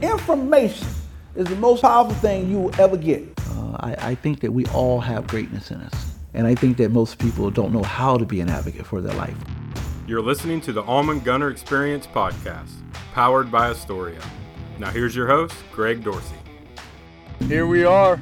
Information is the most powerful thing you will ever get. Uh, I, I think that we all have greatness in us. And I think that most people don't know how to be an advocate for their life. You're listening to the Almon Gunter Experience podcast, powered by Astoria. Now, here's your host, Greg Dorsey. Here we are.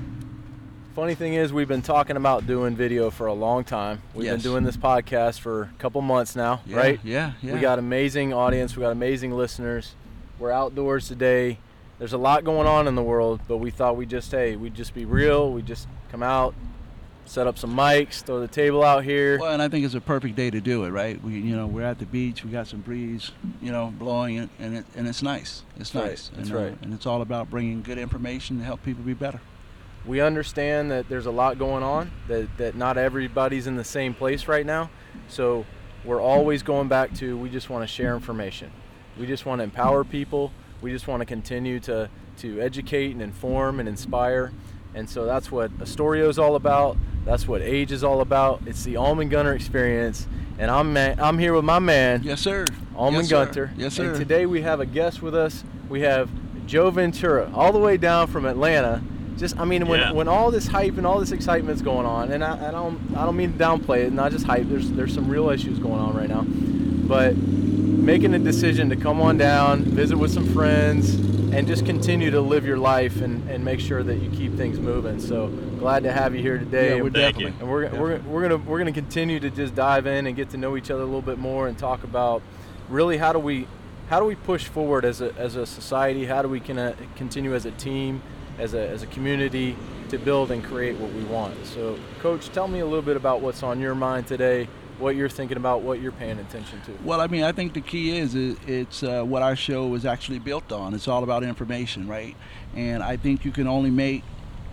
Funny thing is, we've been talking about doing video for a long time. We've Yes. been doing this podcast for a couple months now, Yeah, right? yeah, yeah. We got amazing audience. We got amazing listeners. We're outdoors today. There's a lot going on in the world, but we thought we'd just, hey, we'd just be real. We just come out, set up some mics, throw the table out here. Well, and I think it's a perfect day to do it, right? We, you know, we're at the beach. We got some breeze, you know, blowing, it, and it, and it's nice. It's right, nice. that's and, uh, right. And it's all about bringing good information to help people be better. we understand that there's a lot going on that, that not everybody's in the same place right now so we're always going back to we just want to share information we just want to empower people we just want to continue to to educate and inform and inspire and so that's what Astoria is all about that's what age is all about it's the almond gunner experience and i'm man, i'm here with my man Yes, sir. Almon yes, sir. Gunter. Yes, sir. And today we have a guest with us. We have Joe Ventura, all the way down from Atlanta. Just, I mean, when, Yeah. when all this hype and all this excitement's going on, and I, I don't, I don't mean to downplay it, not just hype. There's, there's some real issues going on right now, but making a decision to come on down, visit with some friends, and just continue to live your life and, and make sure that you keep things moving. So glad to have you here today. Yeah, we're Thank definitely. you. And we're, we're, we're gonna we're gonna continue to just dive in and get to know each other a little bit more and talk about really how do we how do we push forward as a, as a society? How do we can, uh, continue as a team, as a, as a community to build and create what we want? So, Coach, tell me a little bit about what's on your mind today, what you're thinking about, what you're paying attention to. Well, I mean, I think the key is it, it's uh, what our show is actually built on. It's all about information, right? And I think you can only make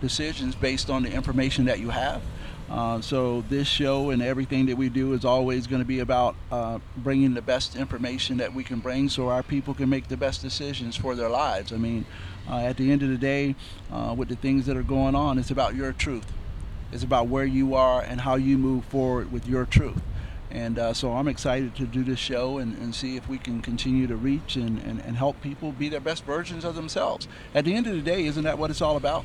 decisions based on the information that you have. Uh, so this show and everything that we do is always going to be about uh, bringing the best information that we can bring, so our people can make the best decisions for their lives. I mean, uh, at the end of the day, uh, with the things that are going on, it's about your truth. It's about where you are and how you move forward with your truth. And uh, so I'm excited to do this show and, and see if we can continue to reach and, and, and help people be their best versions of themselves. At the end of the day, isn't that what it's all about?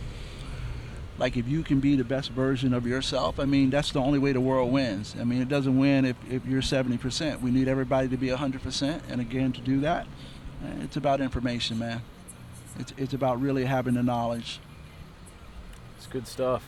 Like if you can be the best version of yourself, I mean, that's the only way the world wins. I mean, it doesn't win if, if you're 70%. We need everybody to be 100%. And again, to do that, eh, it's about information, man. It's, it's about really having the knowledge. It's good stuff.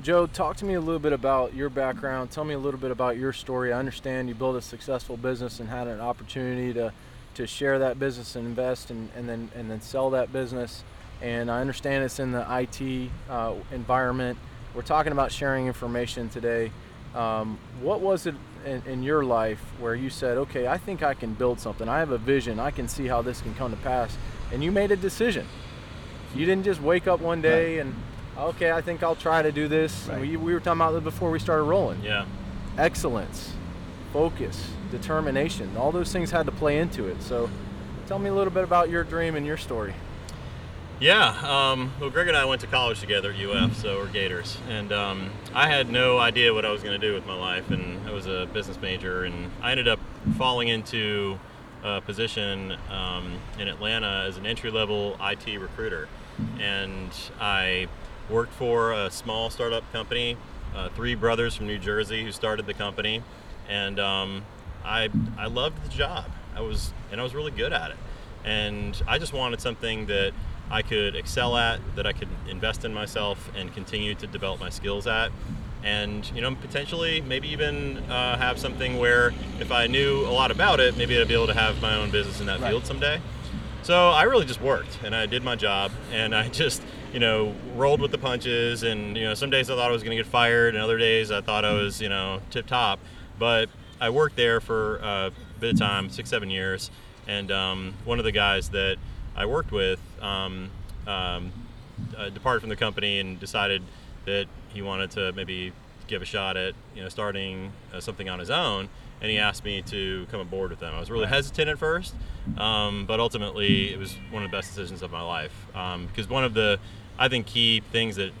Joe, talk to me a little bit about your background. Tell me a little bit about your story. I understand you built a successful business and had an opportunity to, to share that business and invest and, and then and then sell that business. And I understand it's in the IT uh, environment. We're talking about sharing information today. Um, what was it in, in your life where you said, "Okay, I think I can build something. I have a vision. I can see how this can come to pass," and you made a decision. You didn't just wake up one day and okay, I think I'll try to do this. Right. We, we were talking about this before we started rolling. Yeah. Excellence, focus, determination, all those things had to play into it. So tell me a little bit about your dream and your story. Yeah. Um, well, Greg and I went to college together at UF, so we're Gators. And um, I had no idea what I was going to do with my life, and I was a business major, and I ended up falling into a position um, in Atlanta as an entry-level IT recruiter, and I worked for a small startup company. Uh, three brothers from New Jersey who started the company, and um, I I loved the job. I was and I was really good at it, and I just wanted something that I could excel at, that I could invest in myself and continue to develop my skills at, and you know potentially maybe even uh, have something where if I knew a lot about it, maybe I'd be able to have my own business in that Right. field someday. So I really just worked and I did my job and I just, you know, rolled with the punches. And, you know, some days I thought I was going to get fired and other days I thought I was, you know, tip top. But I worked there for a bit of time, six, seven years. And um, one of the guys that I worked with um, um, uh, departed from the company and decided that he wanted to maybe give a shot at, you know, starting uh, something on his own and he asked me to come aboard with them. I was really hesitant at first, um, but ultimately it was one of the best decisions of my life um, because one of the, I think, key things that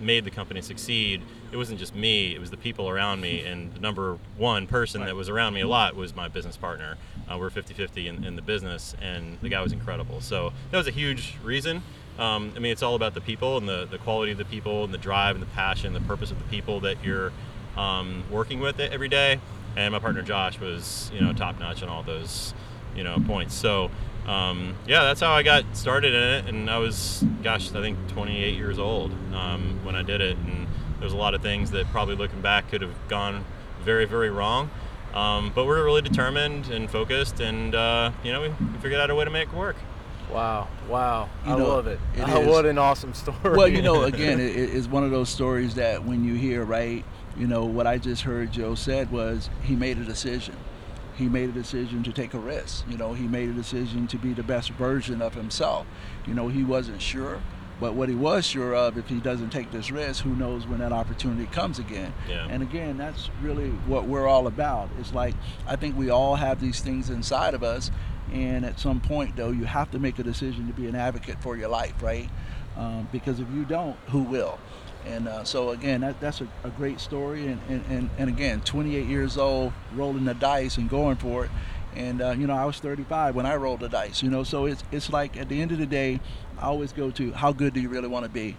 made the company succeed it wasn't just me; it was the people around me. And the number one person Right. that was around me a lot was my business partner. Uh, we're 50-50 in, in the business, and the guy was incredible. So that was a huge reason. Um, I mean, it's all about the people and the, the quality of the people and the drive and the passion, the purpose of the people that you're um, working with every day. And my partner Josh was, you know, top notch on all those, you know, points. So, um, yeah, that's how I got started in it. And I was, gosh, I think 28 years old um, when I did it. And there's a lot of things that probably looking back could have gone very, very wrong. Um, but we're really determined and focused, and uh, you know, we, we figured out a way to make it work. Wow, wow, You I know, love it. it Oh, what an awesome story. Well, you know, again, it, it's one of those stories that when you hear, right, you know, what I just heard Joe said was he made a decision. He made a decision to take a risk. You know, he made a decision to be the best version of himself. You know, he wasn't sure, but what he was sure of, if he doesn't take this risk, who knows when that opportunity comes again. Yeah. And again, that's really what we're all about. It's like I think we all have these things inside of us, and at some point, though, you have to make a decision to be an advocate for your life, right? Um, because if you don't, who will? And uh, so again, that, that's a, a great story. And, and, and, and again, 28 years old, rolling the dice and going for it. And uh, you know, I was 35 when I rolled the dice. You know, so it's it's like at the end of the day, I always go to how good do you really want to be?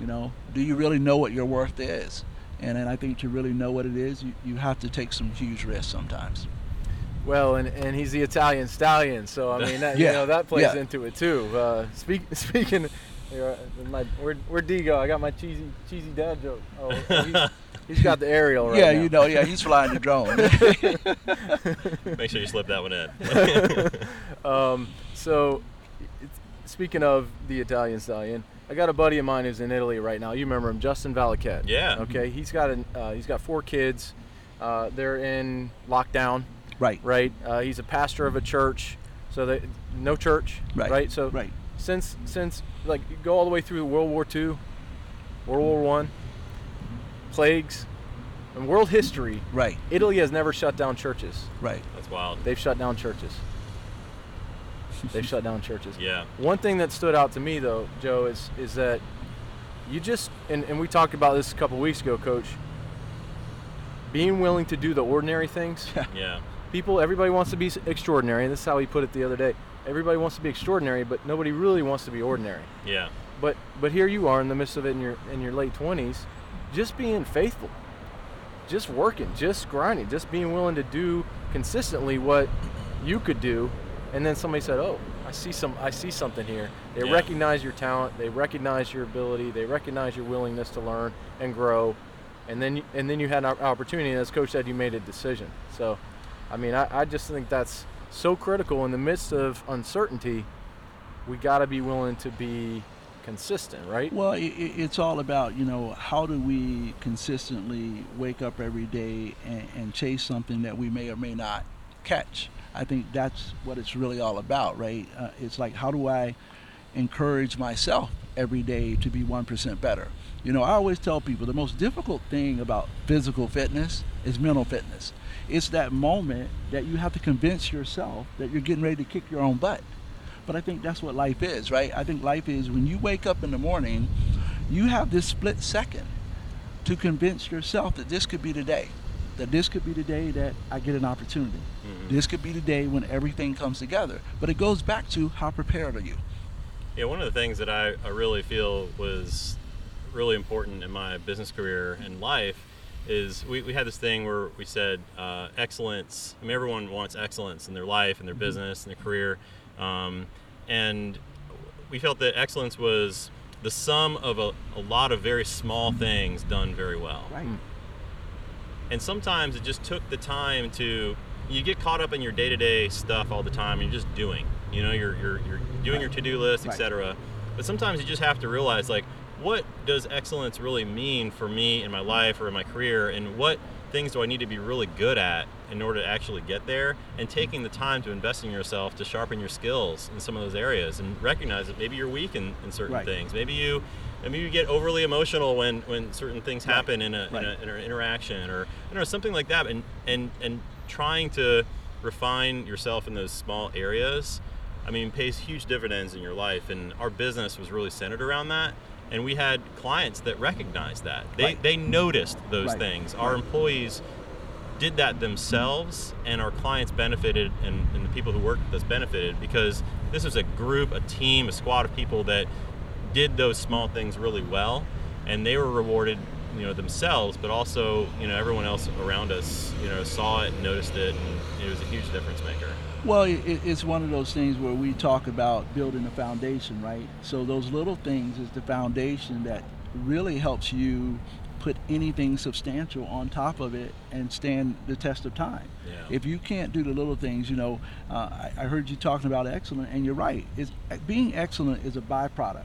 You know, do you really know what your worth is? And then I think to really know what it is, you, you have to take some huge risks sometimes. Well, and, and he's the Italian stallion, so I mean, that, you know, that plays yeah. into it too. Uh, speak, speaking, uh, my where where D go? I got my cheesy cheesy dad joke. Oh, he's, he's got the aerial right yeah, now. you know, yeah, he's flying the drone. Make sure you slip that one in. Um, so, speaking of the Italian stallion, I got a buddy of mine who's in Italy right now. You remember him, Justin Valaquette. Yeah. Okay, he's got an, uh, he's got four kids. Uh, they're in lockdown. right, right? Uh, he's a pastor of a church, so that no church, Right. Right, So right. Since since like you go all the way through World War II, World War One, plagues, and world history, right, Italy has never shut down churches. right. That's wild. They've shut down churches. They've shut down churches. Yeah. One thing that stood out to me though, Joe, is is that you just and, and we talked about this a couple weeks ago, Coach. Being willing to do the ordinary things. Yeah. people everybody wants to be extraordinary and this is how he put it the other day everybody wants to be extraordinary but nobody really wants to be ordinary. Yeah. but but here you are in the midst of it in your in your late 20s just being faithful just working just grinding just being willing to do consistently what you could do. And then somebody said oh i see some i see something here. They Yeah. recognize your talent they recognize your ability they recognize your willingness to learn and grow. And then you, and then you had an opportunity and as coach said you made a decision. So i mean i, I just think that's so critical in the midst of uncertainty we got to be willing to be consistent right Well, it, it- it's all about you know how do we consistently wake up every day and, and chase something that we may or may not catch. I think that's what it's really all about, right? Uh, it's like how do I encourage myself every day to be one percent better? You know, I always tell people the most difficult thing about physical fitness is mental fitness. It's that moment that you have to convince yourself that you're getting ready to kick your own butt. But I think that's what life is, right? I think life is when you wake up in the morning, you have this split second to convince yourself that this could be the day. That this could be the day that I get an opportunity. Mm-hmm. This could be the day when everything comes together. But it goes back to how prepared are you? Yeah, one of the things that I, I really feel was really important in my business career and life is we, we had this thing where we said uh, excellence. I mean, everyone wants excellence in their life and their business and their career. Um, and we felt that excellence was the sum of a, a lot of very small things done very well. Right. And sometimes it just took the time to you get caught up in your day-to-day stuff all the time and you're just doing. You know, you're you're, you're doing your to-do list, Right. etc. But sometimes you just have to realize like what does excellence really mean for me in my life or in my career and what things do I need to be really good at in order to actually get there and taking the time to invest in yourself to sharpen your skills in some of those areas and recognize that maybe you're weak in, in certain Right. things. Maybe you maybe you get overly emotional when, when certain things Right. happen in a, in, a, in an interaction or I don't know something like that and and and trying to refine yourself in those small areas I mean pays huge dividends in your life and our business was really centered around that And we had clients that recognized that. They, Right. they noticed those Right. things. Our employees did that themselves, and our clients benefited, and, and the people who worked with us benefited because this was a group, a team, a squad of people that did those small things really well, and they were rewarded, you know, themselves, but also, you know, everyone else around us, you know, saw it, and noticed it, and it was a huge difference maker. Well, it, it's one of those things where we talk about building a foundation, right? So those little things is the foundation that really helps you put anything substantial on top of it and stand the test of time. Yeah. If you can't do the little things, you know, uh, I, I heard you talking about excellent, and you're right. It's, being excellent is a byproduct.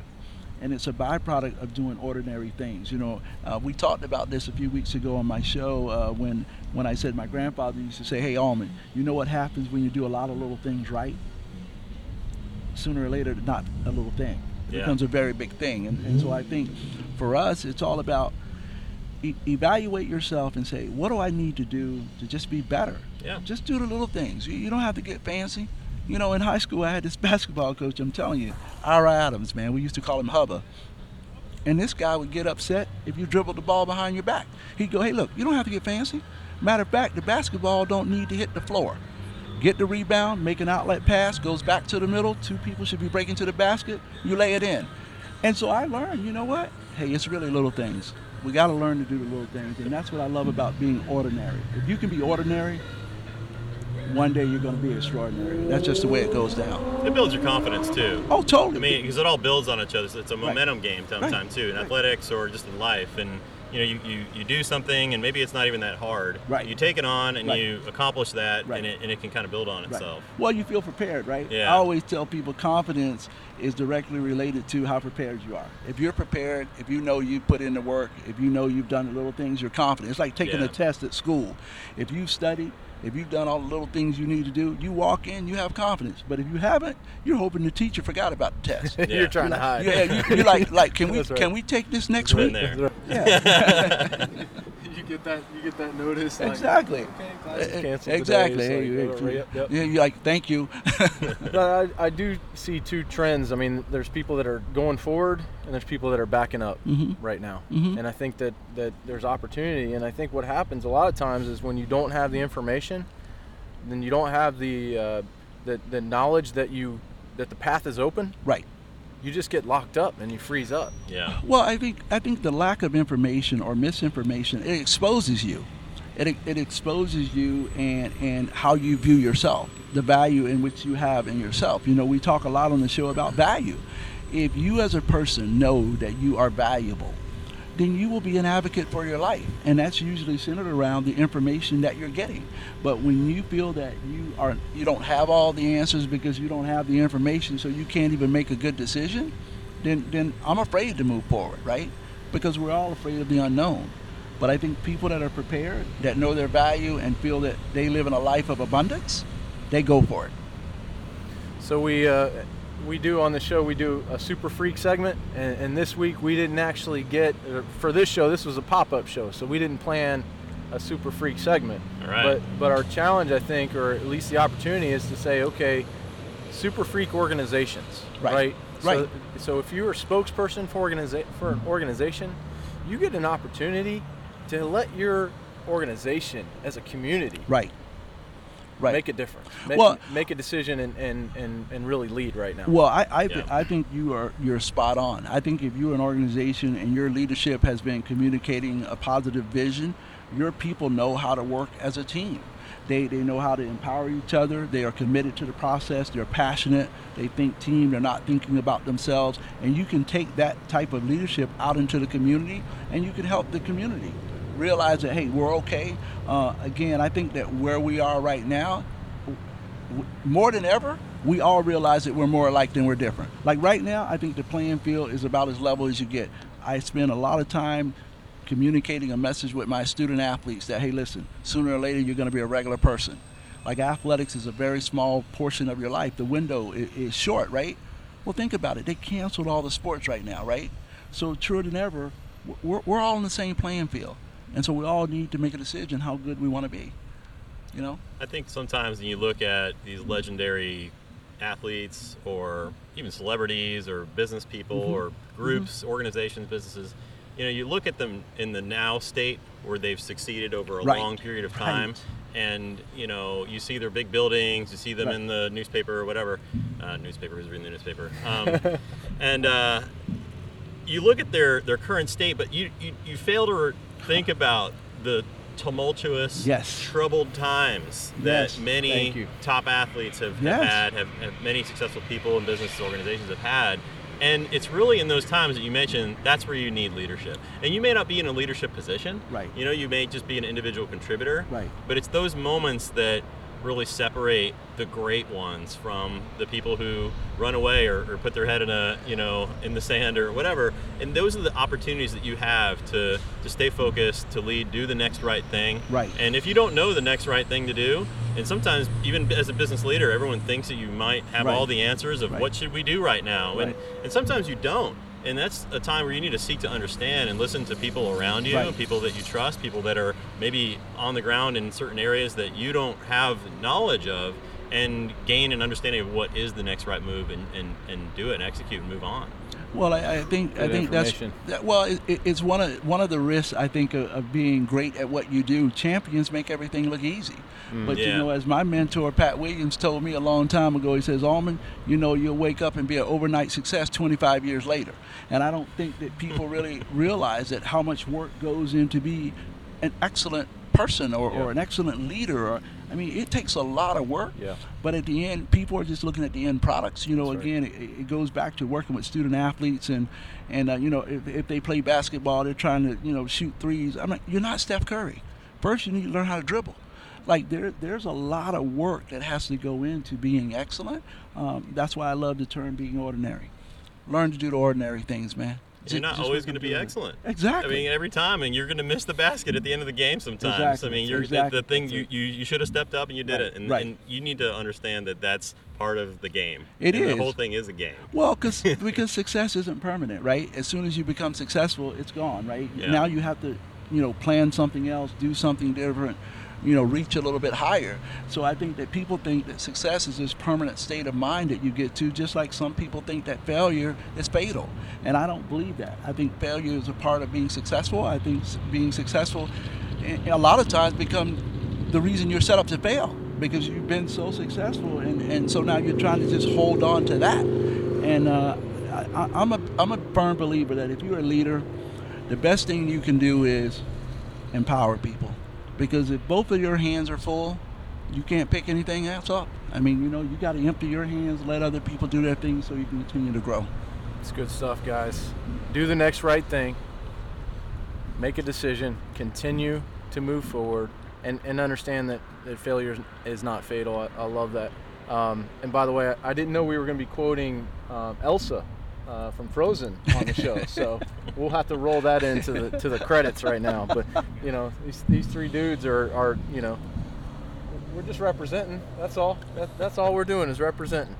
And it's a byproduct of doing ordinary things. You know, uh, we talked about this a few weeks ago on my show uh, when when I said my grandfather used to say, "Hey, Almon, you know what happens when you do a lot of little things right? Sooner or later, not a little thing it Yeah. becomes a very big thing." And, and so I think for us, it's all about e- evaluate yourself and say, "What do I need to do to just be better?" Yeah. Just do the little things. You, you don't have to get fancy. You know, in high school, I had this basketball coach. I'm telling you, Ira Adams, man. We used to call him Hubba. And this guy would get upset if you dribbled the ball behind your back. He'd go, "Hey, look, you don't have to get fancy. Matter of fact, the basketball don't need to hit the floor. Get the rebound, make an outlet pass, goes back to the middle. Two people should be breaking to the basket. You lay it in." And so I learned, you know what? Hey, it's really little things. We got to learn to do the little things, and that's what I love about being ordinary. If you can be ordinary, one day you're going to be extraordinary. That's just the way it goes down. It builds your confidence too. Oh, totally. I mean, because it all builds on each other. So it's a momentum game Right. sometimes too, in Right. athletics or just in life. And you know, you, you, you do something, and maybe it's not even that hard. Right. You take it on, and Right. you accomplish that, Right. and it, and it can kind of build on Right. itself. Well, you feel prepared, right? Yeah. I always tell people confidence is directly related to how prepared you are. If you're prepared, if you know you put in the work, if you know you've done the little things, you're confident. It's like taking Yeah. a test at school. If you've studied, if you've done all the little things you need to do, you walk in, you have confidence. But if you haven't, you're hoping the teacher forgot about the test. Yeah. You're trying You're to hide. yeah, you, you're like, like, can we right. can we take this next It's right week? there. Yeah, you get that. You get that notice. like, exactly. okay, class is canceled today, Exactly. so Hey, you hey, go to- yep, yep. Yeah, you're like, thank you. I, I do see two trends. I mean, there's people that are going forward, and there's people that are backing up Mhm. right now. Mhm. And I think that that there's opportunity. And I think what happens a lot of times is when you don't have the information, then you don't have the uh, the, the knowledge that you that the path is open. right. You just get locked up and you freeze up. Yeah. Well, I think I think the lack of information or misinformation it exposes you. It, it exposes you and and how you view yourself, the value in which you have in yourself. You know, we talk a lot on the show about value. If you as a person know that you are valuable, then you will be an advocate for your life, and that's usually centered around the information that you're getting. But when you feel that you are you don't have all the answers because you don't have the information, so you can't even make a good decision, then then I'm afraid to move forward, right? Because we're all afraid of the unknown. But I think people that are prepared, that know their value, and feel that they live in a life of abundance, they go for it. So we uh, we do on the show we do a super freak segment, and, and this week we didn't actually get uh, for this show. This was a pop up show, so we didn't plan a super freak segment. All right. But but our challenge, I think, or at least the opportunity, is to say, okay, super freak organizations, Right. right? Right. So, so if you're a spokesperson for organiza- for an organization, you get an opportunity to let your organization as a community Right. Right. make a difference, make, Well- make a decision, and, and, and, and really lead right now. Well, I I, Yeah. I think you are you're spot on. I think if you're an organization and your leadership has been communicating a positive vision, your people know how to work as a team. They, they know how to empower each other. They are committed to the process. They're passionate. They think team. They're not thinking about themselves. And you can take that type of leadership out into the community, and you can help the community realize that hey, we're okay. Uh, again, I think that where we are right now, w- more than ever, we all realize that we're more alike than we're different. Like right now, I think the playing field is about as level as you get. I spend a lot of time communicating a message with my student athletes that, hey, listen, sooner or later you're going to be a regular person. Like athletics is a very small portion of your life. The window is, is short, right? Well, think about it. They canceled all the sports right now, right? So, truer than ever, we're, we're all in the same playing field. And so we all need to make a decision how good we want to be. You know? I think sometimes when you look at these legendary athletes or even celebrities or business people Mm-hmm. or groups, organizations, businesses, you know, you look at them in the now state where they've succeeded over a Right. long period of time, Right. and you know, you see their big buildings, you see them Right. in the newspaper or whatever. Uh, newspaper is reading the newspaper, um, and uh, you look at their their current state, but you you, you fail to think about the tumultuous, Yes. troubled times that Yes. many top athletes have, have had, have, have many successful people and business organizations have had. And it's really in those times that you mentioned that's where you need leadership. And you may not be in a leadership position. Right. You know, you may just be an individual contributor. Right. But it's those moments that really separate the great ones from the people who run away or, or put their head in a you know in the sand or whatever and those are the opportunities that you have to to stay focused to lead do the next right thing Right. and if you don't know the next right thing to do and sometimes even as a business leader everyone thinks that you might have Right. all the answers of Right. what should we do right now and and sometimes you don't and that's a time where you need to seek to understand and listen to people around you Right. people that you trust people that are maybe on the ground in certain areas that you don't have knowledge of and gain an understanding of what is the next right move and, and, and do it and execute and move on Well, I, I think I think that's information. that, well, it, it- it's one of one of the risks I think of, of being great at what you do. Champions make everything look easy, mm. but you know, as my mentor Pat Williams told me a long time ago, he says, "Almon, you know, you'll wake up and be an overnight success 25 years later." And I don't think that people really realize that how much work goes into be an excellent person or, Yeah. or an excellent leader. Or I mean, it takes a lot of work. Yeah. But at the end, people are just looking at the end products. You know, That's right. again, it, it goes back to working with student athletes and and uh, you know if, if they play basketball, they're trying to you know shoot threes. I'm like, you're not Steph Curry. First, you need to learn how to dribble. Like there, there's a lot of work that has to go into being excellent. Um, that's why I love the term being ordinary. Learn to do the ordinary things, man. You're not always going to be excellent Exactly. I mean, every time, and you're going to miss the basket at the end of the game sometimes. Exactly. I mean, you're Exactly. the, the thing you, you, you should have stepped up and you did Right. it, and, Right. and you need to understand that that's part of the game. It is. The whole thing is a game. Well, cause, because success isn't permanent, right? As soon as you become successful, it's gone, right? Yeah. Now you have to, you know, plan something else, do something different, you know, reach a little bit higher. So I think that people think that success is this permanent state of mind that you get to, just like some people think that failure is fatal. And I don't believe that. I think failure is a part of being successful. I think being successful a lot of times become the reason you're set up to fail because you've been so successful and, and so now you're trying to just hold on to that and uh, I, I'm, a, I'm a firm believer that if you're a leader the best thing you can do is empower people because if both of your hands are full you can't pick anything else up i mean you know you got to empty your hands let other people do their thing so you can continue to grow It's good stuff, guys. Do the next right thing. Make a decision. Continue to move forward, and, and understand that, that failure is not fatal. I, I love that. Um, and by the way, I, didn't know we were going to be quoting um, Elsa uh, from Frozen on the show, so we'll have to roll that into the to the credits right now. But you know, these these three dudes are are you know, we're just representing. That's all. That, that's all we're doing is representing.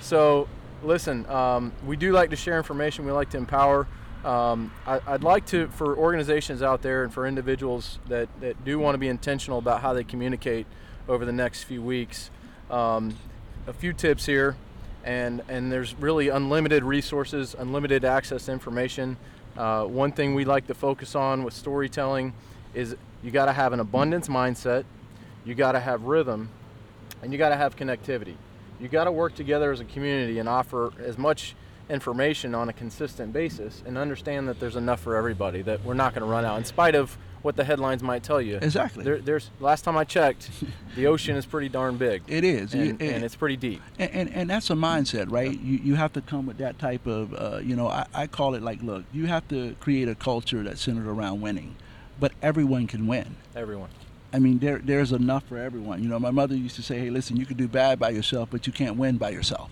So, listen, um, we do like to share information. We like to empower. Um, I, I'd like to, for organizations out there and for individuals that, that do want to be intentional about how they communicate over the next few weeks, um, a few tips here. And, and there's really unlimited resources, unlimited access to information. Uh, one thing we like to focus on with storytelling is you got to have an abundance mindset, you got to have rhythm, and you got to have connectivity. You got to work together as a community and offer as much information on a consistent basis and understand that there's enough for everybody that we're not going to run out in spite of what the headlines might tell you. Exactly. There, there's last time I checked, the ocean is pretty darn big. it is and, You- and it's pretty deep. and, and, and that's a mindset right you, you have to come with that type of uh, you know I, I call it like look you have to create a culture that's centered around winning but everyone can win Everyone. i mean there, there's enough for everyone you know my mother used to say hey listen you can do bad by yourself but you can't win by yourself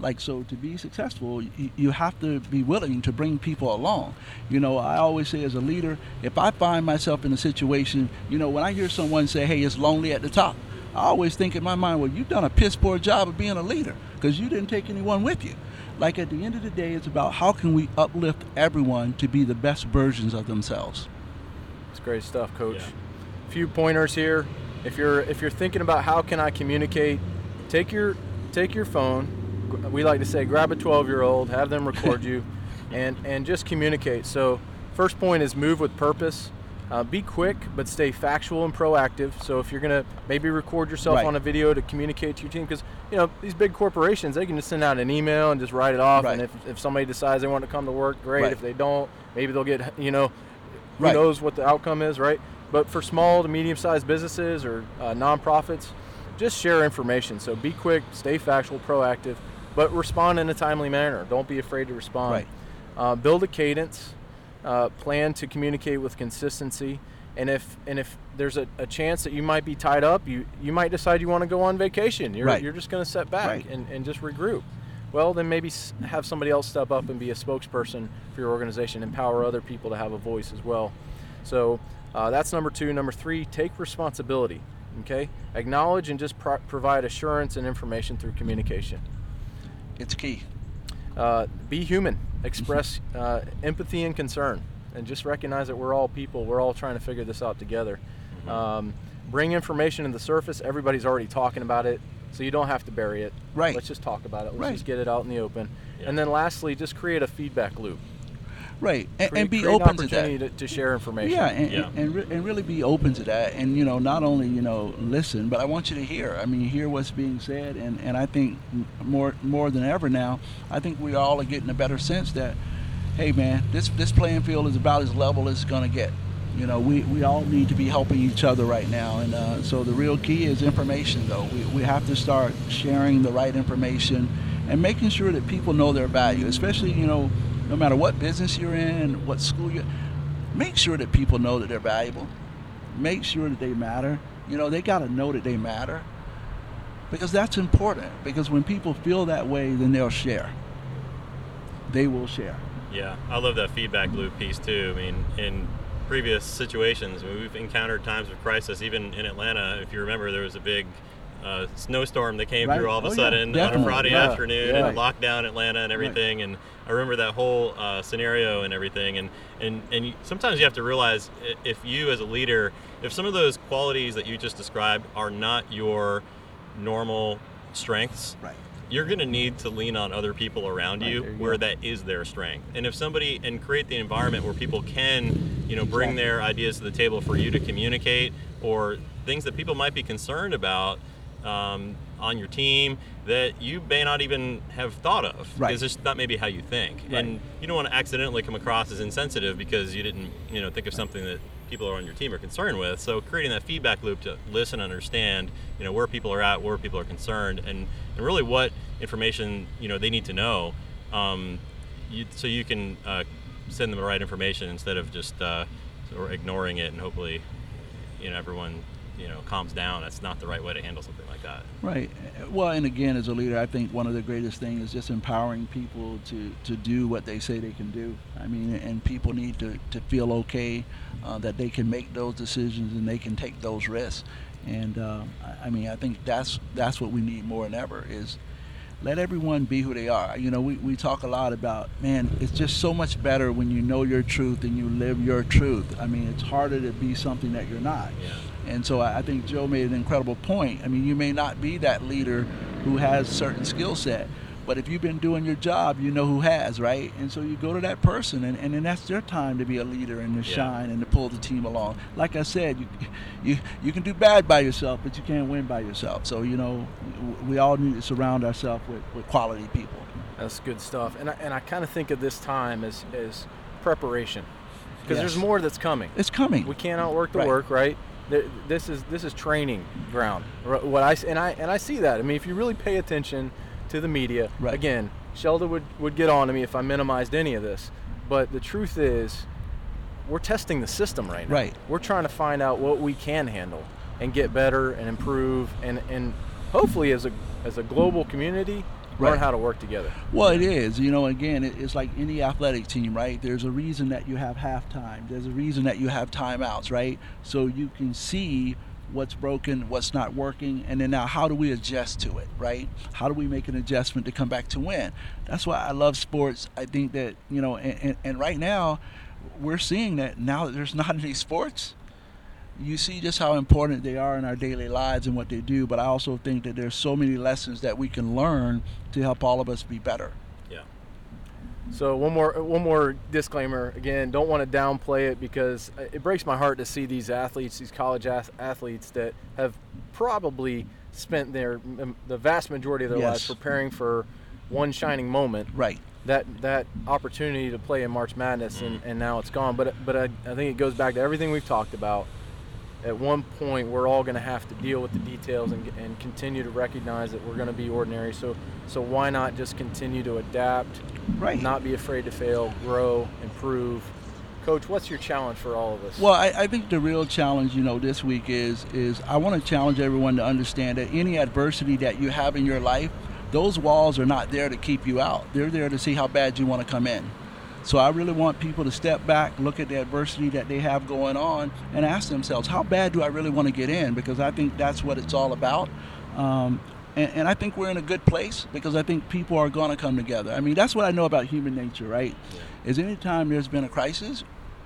like so to be successful you, you have to be willing to bring people along you know i always say as a leader if i find myself in a situation you know when i hear someone say hey it's lonely at the top i always think in my mind well you've done a piss poor job of being a leader because you didn't take anyone with you like at the end of the day it's about how can we uplift everyone to be the best versions of themselves It's great stuff, Coach. Yeah. Few pointers here. If you're if you're thinking about how can I communicate, take your take your phone. We like to say, grab a 12-year-old, have them record you, and and just communicate. So, first point is move with purpose. Uh, be quick, but stay factual and proactive. So if you're gonna maybe record yourself Right. on a video to communicate to your team, because you know these big corporations, they can just send out an email and just write it off. And if, if somebody decides they want to come to work, great. Right. If they don't, maybe they'll get you know who Right. knows what the outcome is, right? But for small to medium-sized businesses or uh, nonprofits, just share information. So be quick, stay factual, proactive, but respond in a timely manner. Don't be afraid to respond. Right. Uh, build a cadence. Uh, plan to communicate with consistency. And if and if there's a, a chance that you might be tied up, you you might decide you want to go on vacation. You're Right. you're just going to set back Right. and, and just regroup. Well, then maybe have somebody else step up and be a spokesperson for your organization, empower other people to have a voice as well. So uh, that's number two. Number three, take responsibility. Okay, acknowledge and just pro- provide assurance and information through communication. It's key. Uh, be human. Express uh, empathy and concern, and just recognize that we're all people. We're all trying to figure this out together. Um, bring information to the surface. Everybody's already talking about it, so you don't have to bury it. Right. Let's just talk about it. Let's Right. just get it out in the open. Yeah. And then lastly, just create a feedback loop. Right. And, Create, and be open to that. to, to share information. Yeah, and, Yeah. and, re- and really be open to that. And, you know, not only, you know, listen, but I want you to hear. I mean, hear what's being said. And, and I think more more than ever now, I think we all are getting a better sense that, hey, man, this, this playing field is about as level as it's going to get. You know, we, we all need to be helping each other right now. And uh, so the real key is information, though. We, we have to start sharing the right information and making sure that people know their value, especially, you know, no matter what business you're in, what school you're make sure that people know that they're valuable. Make sure that they matter. You know, they got to know that they matter because that's important. Because when people feel that way, then they'll share. They will share. Yeah, I love that feedback loop piece too. I mean, in previous situations, we've encountered times of crisis. Even in Atlanta, if you remember, there was a big uh, snowstorm that came Right. through all of a Oh, yeah, sudden on a. Friday Yeah, afternoon yeah. and locked down Atlanta and everything. And I remember that whole uh, scenario and everything. And and and you, sometimes you have to realize if you as a leader, if some of those qualities that you just described are not your normal strengths, Right. you're going to need to lean on other people around Right, you you where go. that is their strength. And if somebody and create the environment where people can, you know, bring Exactly. their ideas to the table for you to communicate or things that people might be concerned about um, on your team that you may not even have thought of Right. because it's not maybe how you think. Right. And you don't want to accidentally come across as insensitive because you didn't, you know, think of something that people on your team are concerned with. So creating that feedback loop to listen, understand, you know, where people are at, where people are concerned, and, and really what information you know they need to know, um, you, so you can uh, send them the right information instead of just uh, or ignoring it and hopefully, you know, everyone you know calms down. That's not the right way to handle something like that. Right. Well, and again, as a leader, I think one of the greatest things is just empowering people to, to do what they say they can do. I mean, and people need to, to feel okay uh, that they can make those decisions and they can take those risks. And uh, I, mean, I think that's that's what we need more than ever is let everyone be who they are. You know, we, we talk a lot about, man, it's just so much better when you know your truth and you live your truth. I mean, it's harder to be something that you're not. Yeah. And so I think Joe made an incredible point. I mean, you may not be that leader who has certain skill set, but if you've been doing your job, you know who has, right? And so you go to that person, and, and then that's their time to be a leader and to Yeah. shine and to pull the team along. Like I said, you, you you can do bad by yourself, but you can't win by yourself. So you know, we all need to surround ourselves with, with quality people. That's good stuff. And I, and I kind of think of this time as, as preparation because Yes. there's more that's coming. It's coming. We can't outwork the Right. work, right? Th- This is this is training ground. What I and I and I see that. I mean, if you really pay attention to the media, Right. again, Sheldon would would get on to me if I minimized any of this. But the truth is, we're testing the system right now. Right. We're trying to find out what we can handle and get better and improve and and hopefully as a as a global community learn how to work together. Well, it is. You know, again, it, it's like any athletic team, right? There's a reason that you have halftime. There's a reason that you have timeouts, right? So you can see what's broken, what's not working, and then now how do we adjust to it, right? How do we make an adjustment to come back to win? That's why I love sports. I think that, you know, and, and, and right now, we're seeing that now that there's not any sports, you see just how important they are in our daily lives and what they do. But I also think that there's so many lessons that we can learn to help all of us be better. Yeah. So one more one more disclaimer. Again, don't want to downplay it because it breaks my heart to see these athletes, these college ath- athletes that have probably spent their the vast majority of their Yes. lives preparing for one shining moment. Right. That that opportunity to play in March Madness and, and now it's gone. But but I, I think it goes back to everything we've talked about. At one point, we're all going to have to deal with the details and, and continue to recognize that we're going to be ordinary. So so why not just continue to adapt? Right. not be afraid to fail, grow, improve. Coach, what's your challenge for all of us? Well, I, I think the real challenge, you know, this week is is I want to challenge everyone to understand that any adversity that you have in your life, those walls are not there to keep you out. They're there to see how bad you want to come in. So I really want people to step back, look at the adversity that they have going on, and ask themselves, how bad do I really want to get in? Because I think that's what it's all about. Um, and, and I think we're in a good place because I think people are going to come together. I mean, that's what I know about human nature, right? Is anytime there's been a crisis,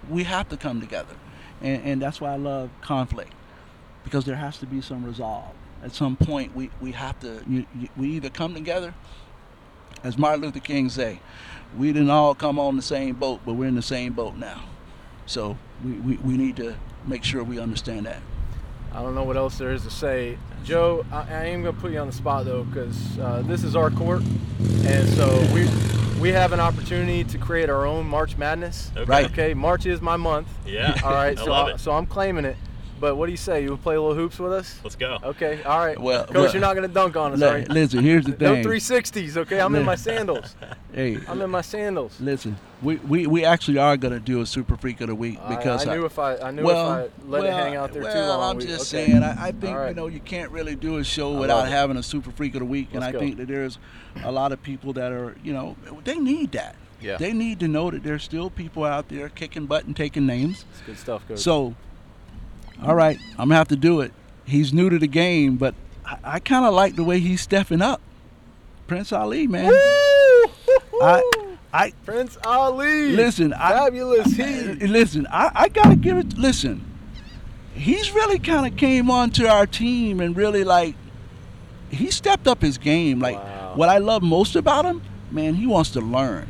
we have to come together. And, and that's why I love conflict because there has to be some resolve. At some point, we, we have to, you, you, we either come together, as Martin Luther King say, we didn't all come on the same boat, but we're in the same boat now. So we, we, we need to make sure we understand that. I don't know what else there is to say. Joe, I, I am going to put you on the spot though, because uh, this is our court, and so we we have an opportunity to create our own March Madness. Okay. Right. Okay, March is my month. Yeah. All right. I so love I- it. so I'm claiming it. But what do you say? You want to play a little hoops with us? Let's go. Okay. All right. Well- Coach, well- you're not going to dunk on us, Li- right? Listen, here's the thing. No 360s. Okay, I'm in my sandals. Hey, I'm in my sandals. listen, we, we, we actually are going to do a Super Freak of the Week because I, knew if I I knew well, if I let well, it hang out there too well, long. I'm we- just okay. saying. I, I think All right. you know you can't really do a show without having a super freak of the week, and Let's I go. think that there's a lot of people that are you know they need that. Yeah. They need to know that there's still people out there kicking butt and taking names. It's good stuff, Coach. So, all right, I'm gonna have to do it. He's new to the game, but I, I kind of like the way he's stepping up. Prince Ali, man. I, I Prince Ali. listen. Fabulous I- he. listen, I, I gotta give it. Listen, he's really kind of came onto our team and really like he stepped up his game. Like Wow. what I love most about him, man, he wants to learn.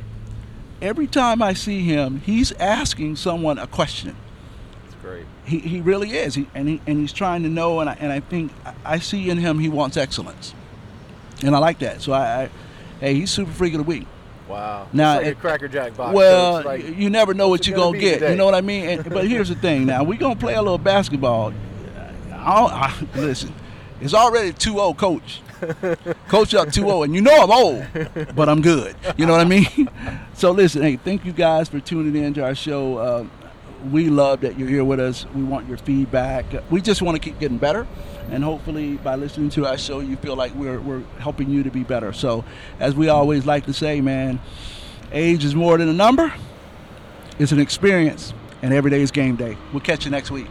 Every time I see him, he's asking someone a question. Great. He, he really is, he, and he, and he's trying to know, and I, and I think I- see in him he wants excellence, and I like that. So I, I hey, he's super freak of the week. Wow. Now, it's like it- a Cracker Jack box. Well. Like, you never know what you're gonna gonna get. today? You know what I mean? And, but here's the thing. Now we're gonna play a little basketball. I I, listen, it's already 2-0 coach. coach up 2-0, and you know I'm old, but I'm good. You know what I mean? so listen, hey, thank you guys for tuning in to our show. Uh, we love that you're here with us. We want your feedback. We just want to keep getting better, and hopefully, by listening to our show, you feel like we're we're helping you to be better. So, as we always like to say, man, age is more than a number. It's an experience, and every day is game day. We'll catch you next week.